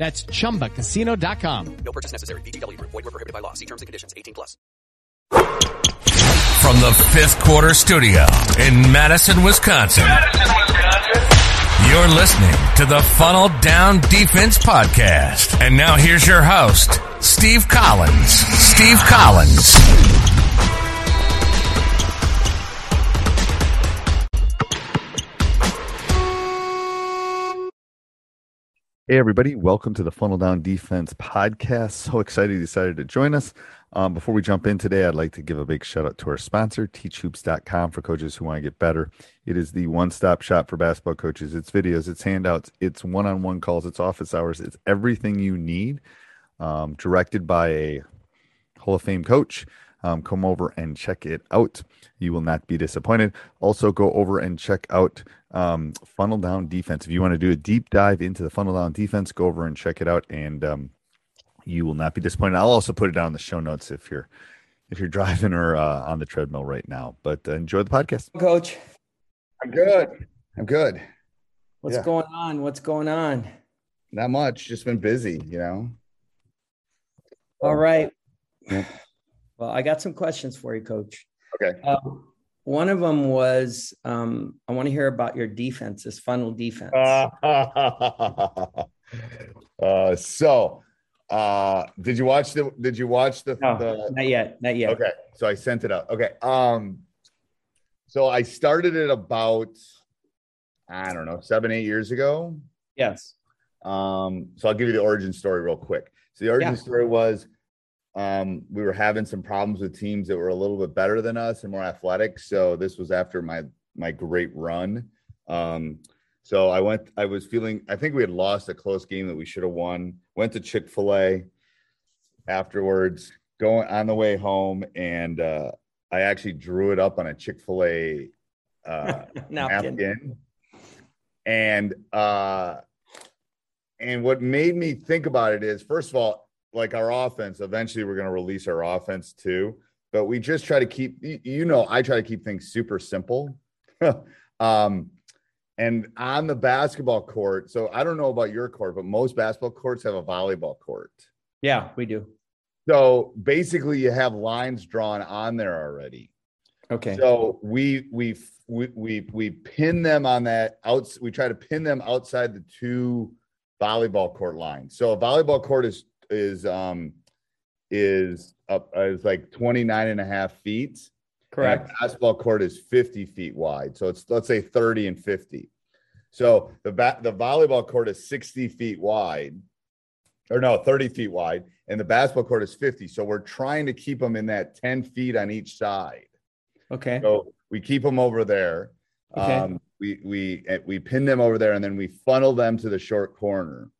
That's ChumbaCasino.com. No purchase necessary. VGW. Void were prohibited by law. See terms and conditions. 18 plus. From the fifth quarter studio in Madison, Wisconsin. You're listening to the Funnel Down Defense Podcast. And now here's your host, Steve Collins. Steve Collins. Hey, everybody. Welcome to the Funnel Down Defense podcast. So excited you decided to join us. Um, before we jump in today, I'd like to give a big shout out to our sponsor, teachhoops.com, for coaches who want to get better. It is the one stop shop for basketball coaches. It's videos, it's handouts, it's one on one calls, it's office hours, it's everything you need, um, directed by a Hall of Fame coach. Um, come over and check it out. You will not be disappointed. Also, go over and check out um, Funnel Down Defense. If you want to do a deep dive into the Funnel Down Defense, go over and check it out, and um, you will not be disappointed. I'll also put it down in the show notes if you're if you're driving or uh, on the treadmill right now. But uh, enjoy the podcast, Coach. I'm good. I'm good. What's Yeah. going on? What's going on? Not much. Just been busy, you know. All right. Yeah. Well, I got some questions for you, Coach. Okay. Um, one of them was um, I want to hear about your defense, this funnel defense. uh, so, uh, did you watch the? Did you watch the? no, the not yet. Not yet. Okay, so I sent it out. Okay, um, so I started it about I don't know seven eight years ago. Yes. Um, so I'll give you the origin story real quick. So the origin Yeah. story was um, we were having some problems with teams that were a little bit better than us and more athletic. So this was after my my great run. Um, so I went. I was feeling. I think we had lost a close game that we should have won. Went to Chick Fil A afterwards, going on the way home, and uh, I actually drew it up on a Chick Fil A uh, Napkin. napkin. And uh and what made me think about it is first of all, like our offense, eventually we're going to release our offense too, but we just try to keep you know, I try to keep things super simple. um and on the basketball court, so I don't know about your court, but most basketball courts have a volleyball court. Yeah, we do. So basically you have lines drawn on there already. Okay. So we we we we we pin them on that out. We try to pin them outside the two volleyball court lines. So a volleyball court is is um is up is like 29 and a half feet. Correct. Basketball court is 50 feet wide. So it's let's say 30 and 50. So the ba- the volleyball court is 60 feet wide, or no, 30 feet wide, and the basketball court is 50. So we're trying to keep them in that 10 feet on each side. Okay. So we keep them over there. Okay. Um, we we eh, we pin them over there, and then we funnel them to the short corner.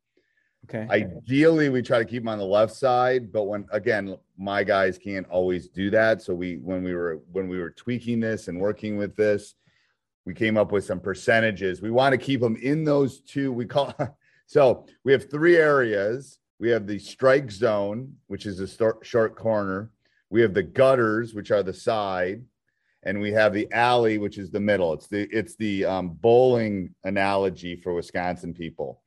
Okay. Ideally, we try to keep them on the left side, but when again, my guys can't always do that. So we when we were when we were tweaking this and working with this, we came up with some percentages. We want to keep them in those two. We call so we have three areas. we have the strike zone, which is start, short corner. We have the gutters, which are the side, and we have the alley, which is the middle. It's the it's the um, bowling analogy for Wisconsin people.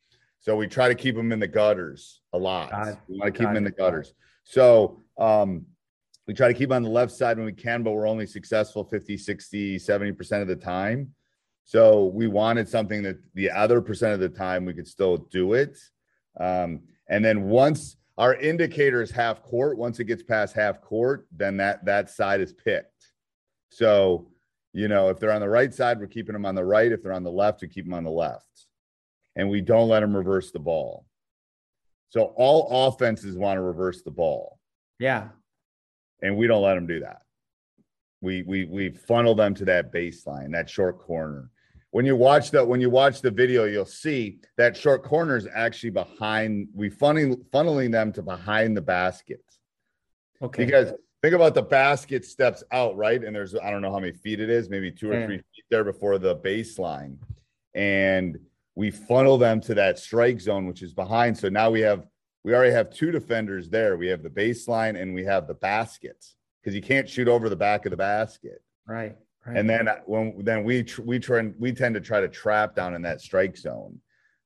So we try to keep them in the gutters a lot. We want to keep them in the gutters. So um, we try to keep on the left side when we can, but we're only successful 50, 60, 70% of the time. So we wanted something that the other percent of the time we could still do it. Um, and then once our indicator is half court, once it gets past half court, then that that side is picked. So, you know, if they're on the right side, we're keeping them on the right. If they're on the left, we keep them on the left. And we don't let them reverse the ball. So all offenses want to reverse the ball Yeah. and we don't let them do that. We we we funnel them to that baseline, that short corner. When you watch the when you watch the video, you'll see that short corner is actually behind. We funneling funneling them to behind the basket Okay. because think about the basket steps out right, and there's I don't know how many feet it is, maybe two or Yeah. three feet there before the baseline, and we funnel them to that strike zone, which is behind. So now we have we already have two defenders there. We have the baseline and we have the basket because you can't shoot over the back of the basket. right. Right. And then uh, when then we tr- we try we tend to try to trap down in that strike zone,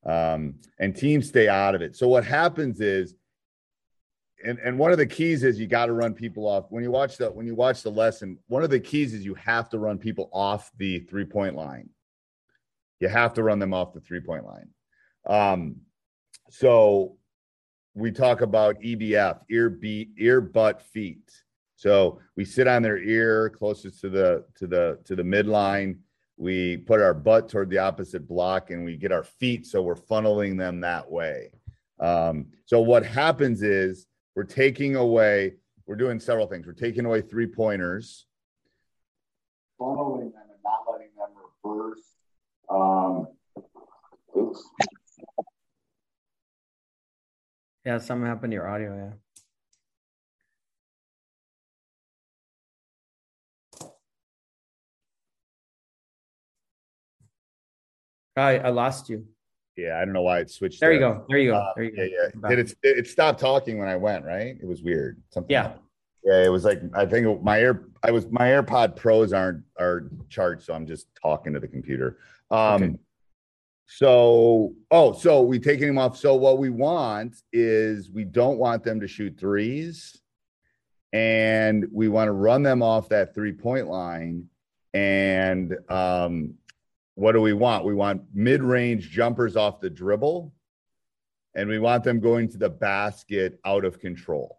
um, and teams stay out of it. So what happens is, and and one of the keys is you got to run people off when you watch the when you watch the lesson. One of the keys is you have to run people off the three point line. You have to run them off the three point line. Um, so we talk about EBF, ear beat, ear butt feet. So we sit on their ear closest to the to the to the midline. We put our butt toward the opposite block and we get our feet so we're funneling them that way. Um, so what happens is we're taking away, we're doing several things. We're taking away three pointers, funneling them and not letting them reverse. Um, oops. yeah. Something happened to your audio. Yeah. I, I lost you. Yeah, I don't know why it switched. There you there. go. There you go. Uh, There you yeah, go. yeah. Back. Did it, it? It stopped talking when I went. Right? It was weird. Something. Yeah. Yeah, it was like I think my air. I was my AirPod Pros aren't are charged, so I'm just talking to the computer. Um. Okay. So, oh, so we taking them off. So what we want is we don't want them to shoot threes, and we want to run them off that three point line. And um, what do we want? We want mid range jumpers off the dribble, and we want them going to the basket out of control.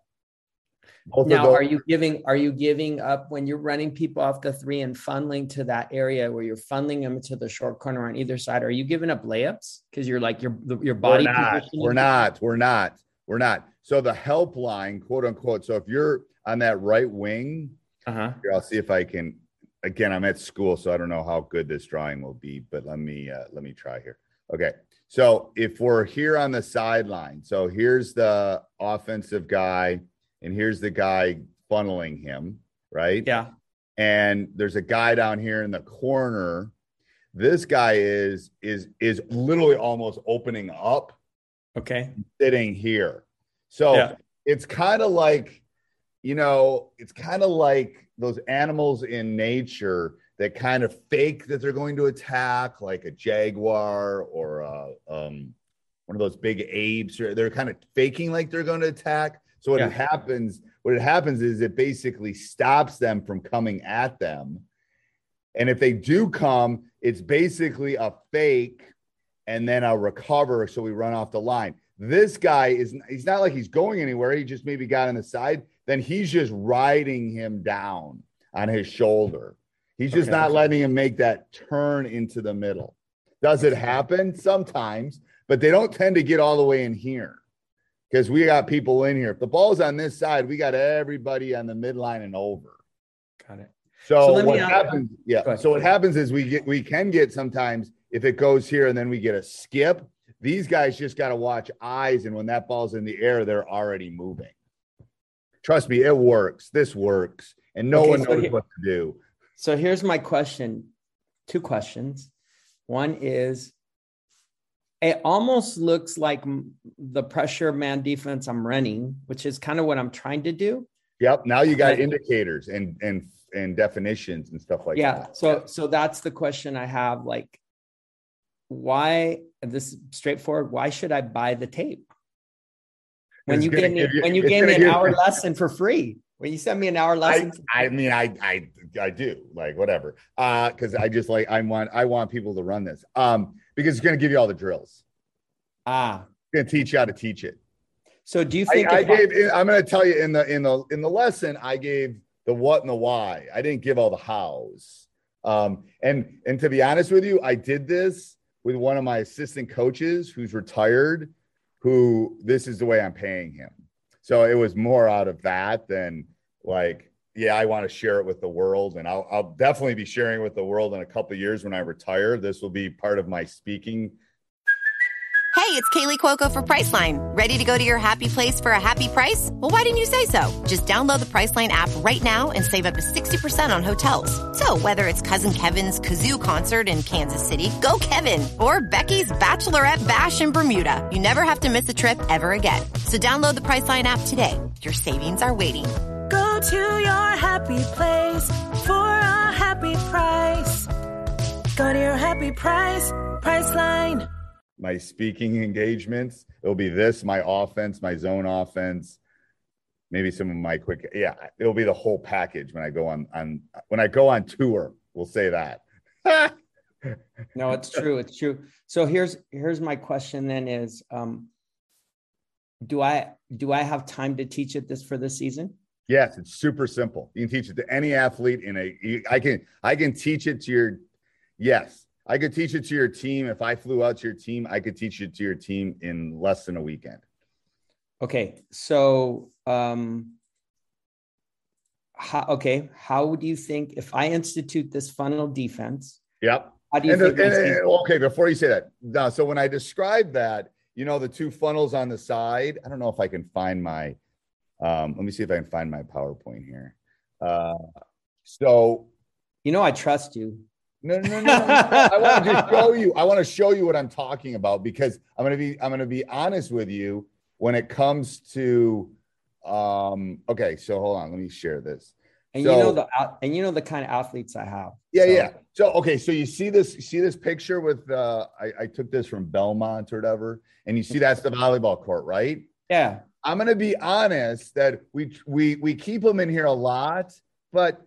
Both Now, those- are you giving are you giving up when you're running people off the three and funneling to that area where you're funneling them to the short corner on either side? Are you giving up layups? Because you're like your your body we're not, we're not. We're not. We're not. So the helpline quote unquote so if you're on that right wing Uh-huh. here i'll see if i can again i'm at school so i don't know how good this drawing will be but let me uh, let me try here. Okay. So if we're here on the sideline so here's the offensive guy and here's the guy funneling him right Yeah. and there's a guy down here in the corner this guy is is is literally almost opening up Okay. sitting here so Yeah. it's kind of like you know it's kind of like those animals in nature that kind of fake that they're going to attack like a jaguar or a, um, one of those big apes or they're kind of faking like they're going to attack so what Yeah. happens what it happens is it basically stops them from coming at them. And if they do come it's basically a fake and then a recover so we run off the line. This guy is he's not like he's going anywhere. He just maybe got on the side. Then he's just riding him down on his shoulder. He's just Okay. not letting him make that turn into the middle. Does it happen sometimes but they don't tend to get all the way in here because we got people in here if the ball's on this side we got everybody on the midline and over Got it. so, So me what ask- happens? Yeah. So what happens is we get we can get sometimes if it goes here and then we get a skip. These guys just got to watch eyes, and when that ball's in the air, they're already moving. Trust me, it works. This works, and no Okay, one so knows here- what to do. So here's my question. Two questions. One is it almost looks like the pressure man defense I'm running, which is kind of what I'm trying to do. Yep. Now you got indicators and and and definitions and stuff like yeah. that. Yeah. So so that's the question I have. Like, why this straightforward? Why should I buy the tape? When you gave me you- when you gave me an hour lesson for free. When you send me an hour lesson, I, I mean, I, I, I do like whatever. Uh, cause I just like, I want, I want people to run this. Um, because it's going to give you all the drills. ah. It's going to teach you how to teach it. So do you think I if gave, I'm going to tell you in the, in the, in the lesson, I gave the what and the why. I didn't give all the hows. Um, and, and to be honest with you, I did this with one of my assistant coaches who's retired, who this is the way I'm paying him. So it was more out of that than like, yeah, I want to share it with the world. And I'll, I'll definitely be sharing with the world in a couple years when I retire. This will be part of my speaking. Hey, it's Kaley Cuoco for Priceline. Ready to go to your happy place for a happy price? Well, why didn't you say so? Just download the Priceline app right now and save up to 60% on hotels. So, whether it's Cousin Kevin's Kazoo concert in Kansas City, go Kevin, or Becky's Bachelorette Bash in Bermuda, you never have to miss a trip ever again. So, download the Priceline app today. Your savings are waiting. Go to your happy place for a happy price. Go to your happy price, Priceline. my speaking engagements. It'll be this, my offense, my zone offense, maybe some of my quick. Yeah, it'll be the whole package when I go on on when I go on tour. We'll say that. no, it's true. It's true. So here's here's my question then is um do I do I have time to teach it this for this season? Yes, it's super simple. You can teach it to any athlete in a. you- I can I can teach it to your. Yes, I could teach it to your team. If I flew out to your team, I could teach it to your team in less than a weekend. Okay. So um how okay, how do you think if I institute this funnel defense, Yep. how do you And, think and- and- okay, before you say that, no, so when I describe that, you know, the two funnels on the side, I don't know if I can find my, um, let me see if I can find my PowerPoint here. Uh, so you know I trust you. no, no, no, no. I want to show you. I want to show you what I'm talking about because I'm going to be, I'm going to be honest with you when it comes to, um, okay, so hold on, let me share this. And So- you know the and you know the kind of athletes I have. Yeah, So- yeah. So okay, so you see this, you see this picture with uh I, I took this from Belmont or whatever, and you see that's the volleyball court, right? Yeah. I'm gonna be honest that we we we keep them in here a lot, but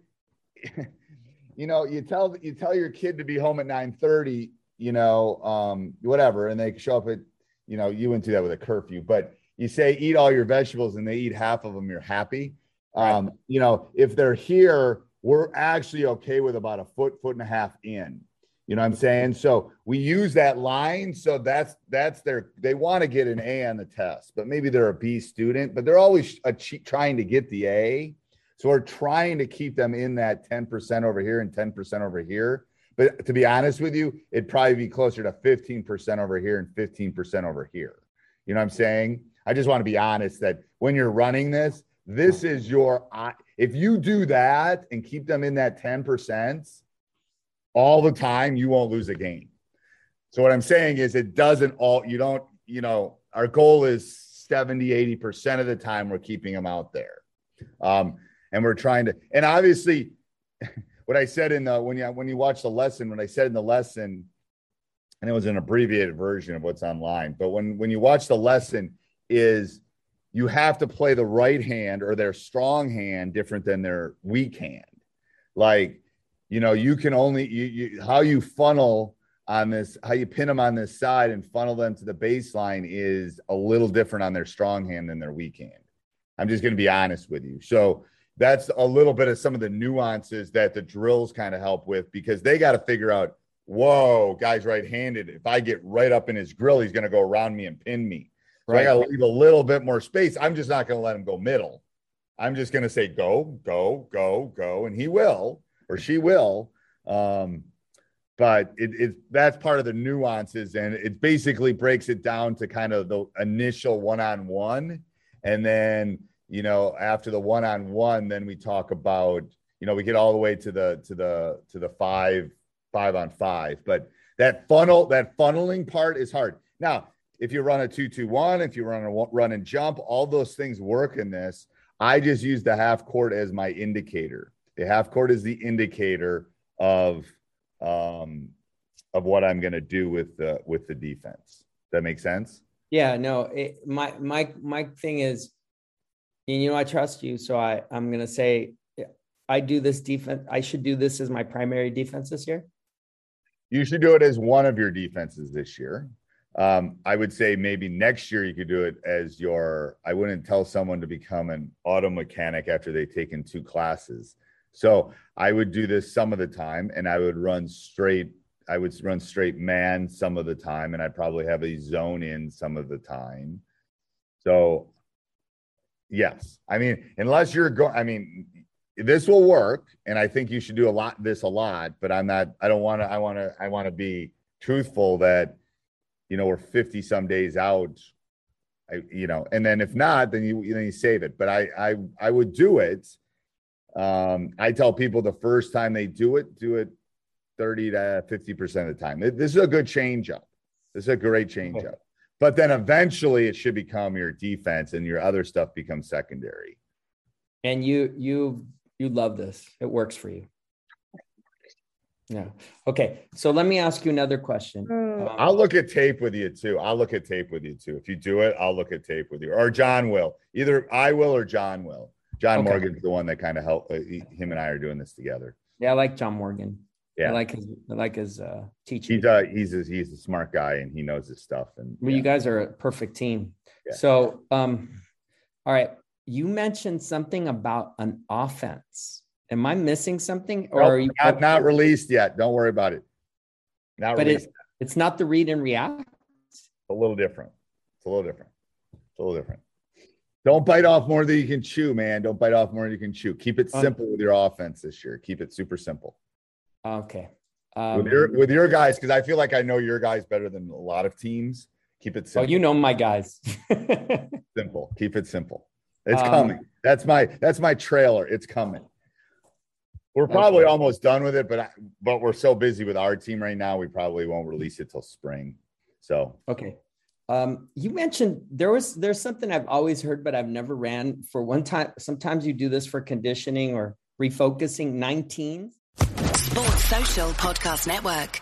you know, you tell you tell your kid to be home at 9:30, you know, um, whatever, and they show up at, you know, you wouldn't do that with a curfew, but you say eat all your vegetables and they eat half of them, you're happy. Um, you know, if they're here, we're actually okay with about a foot, foot and a half in. You know what I'm saying? So we use that line. So that's that's their they want to get an A on the test, but maybe they're a B student, but they're always a, trying to get the A. So we're trying to keep them in that 10% over here and 10% over here. But to be honest with you, it'd probably be closer to 15% over here and 15% over here. You know what I'm saying? I just want to be honest that when you're running this, this is your if you do that and keep them in that 10% all the time, you won't lose a game. So what I'm saying is it doesn't all you don't, you know, our goal is 70, 80% of the time we're keeping them out there. Um, and we're trying to, and obviously what I said in the when you when you watch the lesson, when I said in the lesson, and it was an abbreviated version of what's online, but when when you watch the lesson, is you have to play the right hand or their strong hand different than their weak hand. Like, you know, you can only you, you how you funnel on this, how you pin them on this side and funnel them to the baseline is a little different on their strong hand than their weak hand. I'm just going to be honest with you. So that's a little bit of some of the nuances that the drills kind of help with because they got to figure out, whoa, guy's right-handed. If I get right up in his grill, he's going to go around me and pin me. So I got to leave a little bit more space. I'm just not going to let him go middle. I'm just going to say go, go, go, go, and he will or she will. Um, but it, it that's part of the nuances, and it basically breaks it down to kind of the initial one-on-one, and then you know after the one-on-one, then we talk about you know we get all the way to the to the to the five five on five, but that funnel that funneling part is hard Now, if you run a two-two-one, if you run a run and jump, all those things work in this. I just use the half court as my indicator. The half court is the indicator of um, of what I'm going to do with the with the defense. That make sense? Yeah, no. It, my my my thing is, you know, I trust you, so I I'm gonna say I do this defense. I should do this as my primary defense this year. You should do it as one of your defenses this year. Um, I would say maybe next year you could do it as your. I wouldn't tell someone to become an auto mechanic after they've taken two classes. So I would do this some of the time, and I would run straight. I would run straight man some of the time, and I'd probably have a zone in some of the time. So, yes, I mean, unless you're going, I mean, this will work, and I think you should do a lot this a lot. But I'm not. I don't want to. I want to. I want to be truthful that you know we're 50 some days out. I, you know, and then if not, then you then you save it. But I I I would do it. Um, I tell people the first time they do it, do it 30 to 50 percent of the time. This is a good change up. This is a great change up. But then eventually it should become your defense and your other stuff becomes secondary. And you you you love this. It works for you. Yeah. Okay. So let me ask you another question. Um, I'll look at tape with you too. I'll look at tape with you too. If you do it, I'll look at tape with you, or John will. Either I will or John will. John Okay. Morgan's the one that kind of helped. Uh, he, him and I are doing this together. yeah, I like John Morgan. Yeah. I like his I like his uh teaching. He's a he's a, he's a smart guy and he knows his stuff. And Well, you guys are a perfect team. Yeah. So, um, all right. You mentioned something about an offense. Am I missing something, or Nope, are you? not, not released yet. Don't worry about it. Not but released. it's it's not the read and react. a little different. It's a little different. It's a little different. Don't bite off more than you can chew, man. Don't bite off more than you can chew. Keep it Uh, simple with your offense this year. Keep it super simple Okay. Um, with your with your guys because I feel like I know your guys better than a lot of teams. Keep it oh, simple. you know my guys. simple. Keep it simple. It's Um, coming. That's my that's my trailer. It's coming. We're probably Okay. almost done with it, but I, but we're so busy with our team right now, we probably won't release it till spring. So Okay. Um, you mentioned there was there's something I've always heard, but I've never ran for one time. Sometimes you do this for conditioning or refocusing 19. Sports Social Podcast Network.